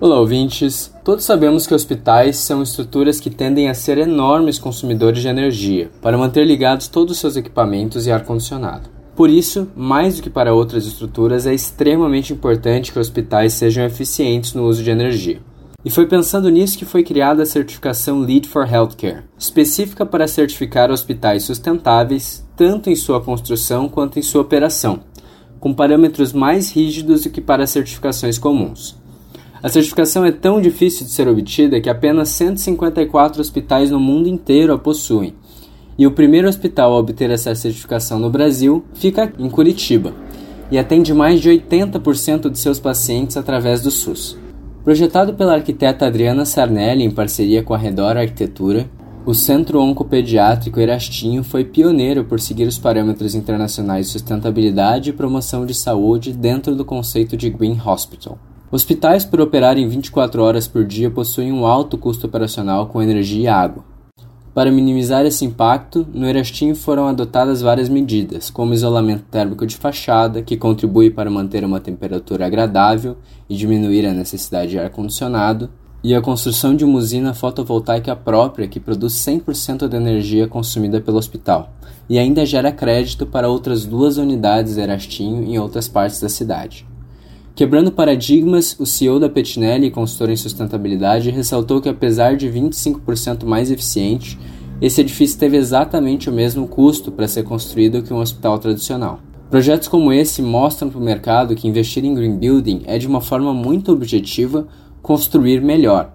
Olá, ouvintes! Todos sabemos que hospitais são estruturas que tendem a ser enormes consumidores de energia para manter ligados todos os seus equipamentos e ar-condicionado. Por isso, mais do que para outras estruturas, é extremamente importante que hospitais sejam eficientes no uso de energia. E foi pensando nisso que foi criada a certificação Lead for Healthcare, específica para certificar hospitais sustentáveis, tanto em sua construção quanto em sua operação, com parâmetros mais rígidos do que para certificações comuns. A certificação é tão difícil de ser obtida que apenas 154 hospitais no mundo inteiro a possuem. E o primeiro hospital a obter essa certificação no Brasil fica em Curitiba e atende mais de 80% de seus pacientes através do SUS. Projetado pela arquiteta Adriana Sarnelli em parceria com a Redor Arquitetura, o Centro Oncopediátrico Erastinho foi pioneiro por seguir os parâmetros internacionais de sustentabilidade e promoção de saúde dentro do conceito de Green Hospital. Hospitais, por operarem 24 horas por dia, possuem um alto custo operacional com energia e água. Para minimizar esse impacto, no Erastim foram adotadas várias medidas, como isolamento térmico de fachada, que contribui para manter uma temperatura agradável e diminuir a necessidade de ar-condicionado, e a construção de uma usina fotovoltaica própria que produz 100% da energia consumida pelo hospital, e ainda gera crédito para outras duas unidades Erastinho em outras partes da cidade. Quebrando paradigmas, o CEO da Petinelli, consultor em sustentabilidade, ressaltou que apesar de 25% mais eficiente, esse edifício teve exatamente o mesmo custo para ser construído que um hospital tradicional. Projetos como esse mostram para o mercado que investir em green building é de uma forma muito objetiva construir melhor.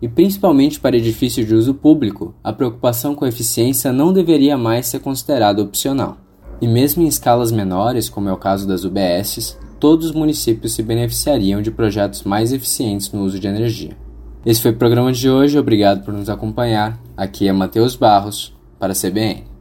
E principalmente para edifícios de uso público, a preocupação com a eficiência não deveria mais ser considerada opcional. E mesmo em escalas menores, como é o caso das UBSs, todos os municípios se beneficiariam de projetos mais eficientes no uso de energia. Esse foi o programa de hoje, obrigado por nos acompanhar. Aqui é Matheus Barros, para a CBN.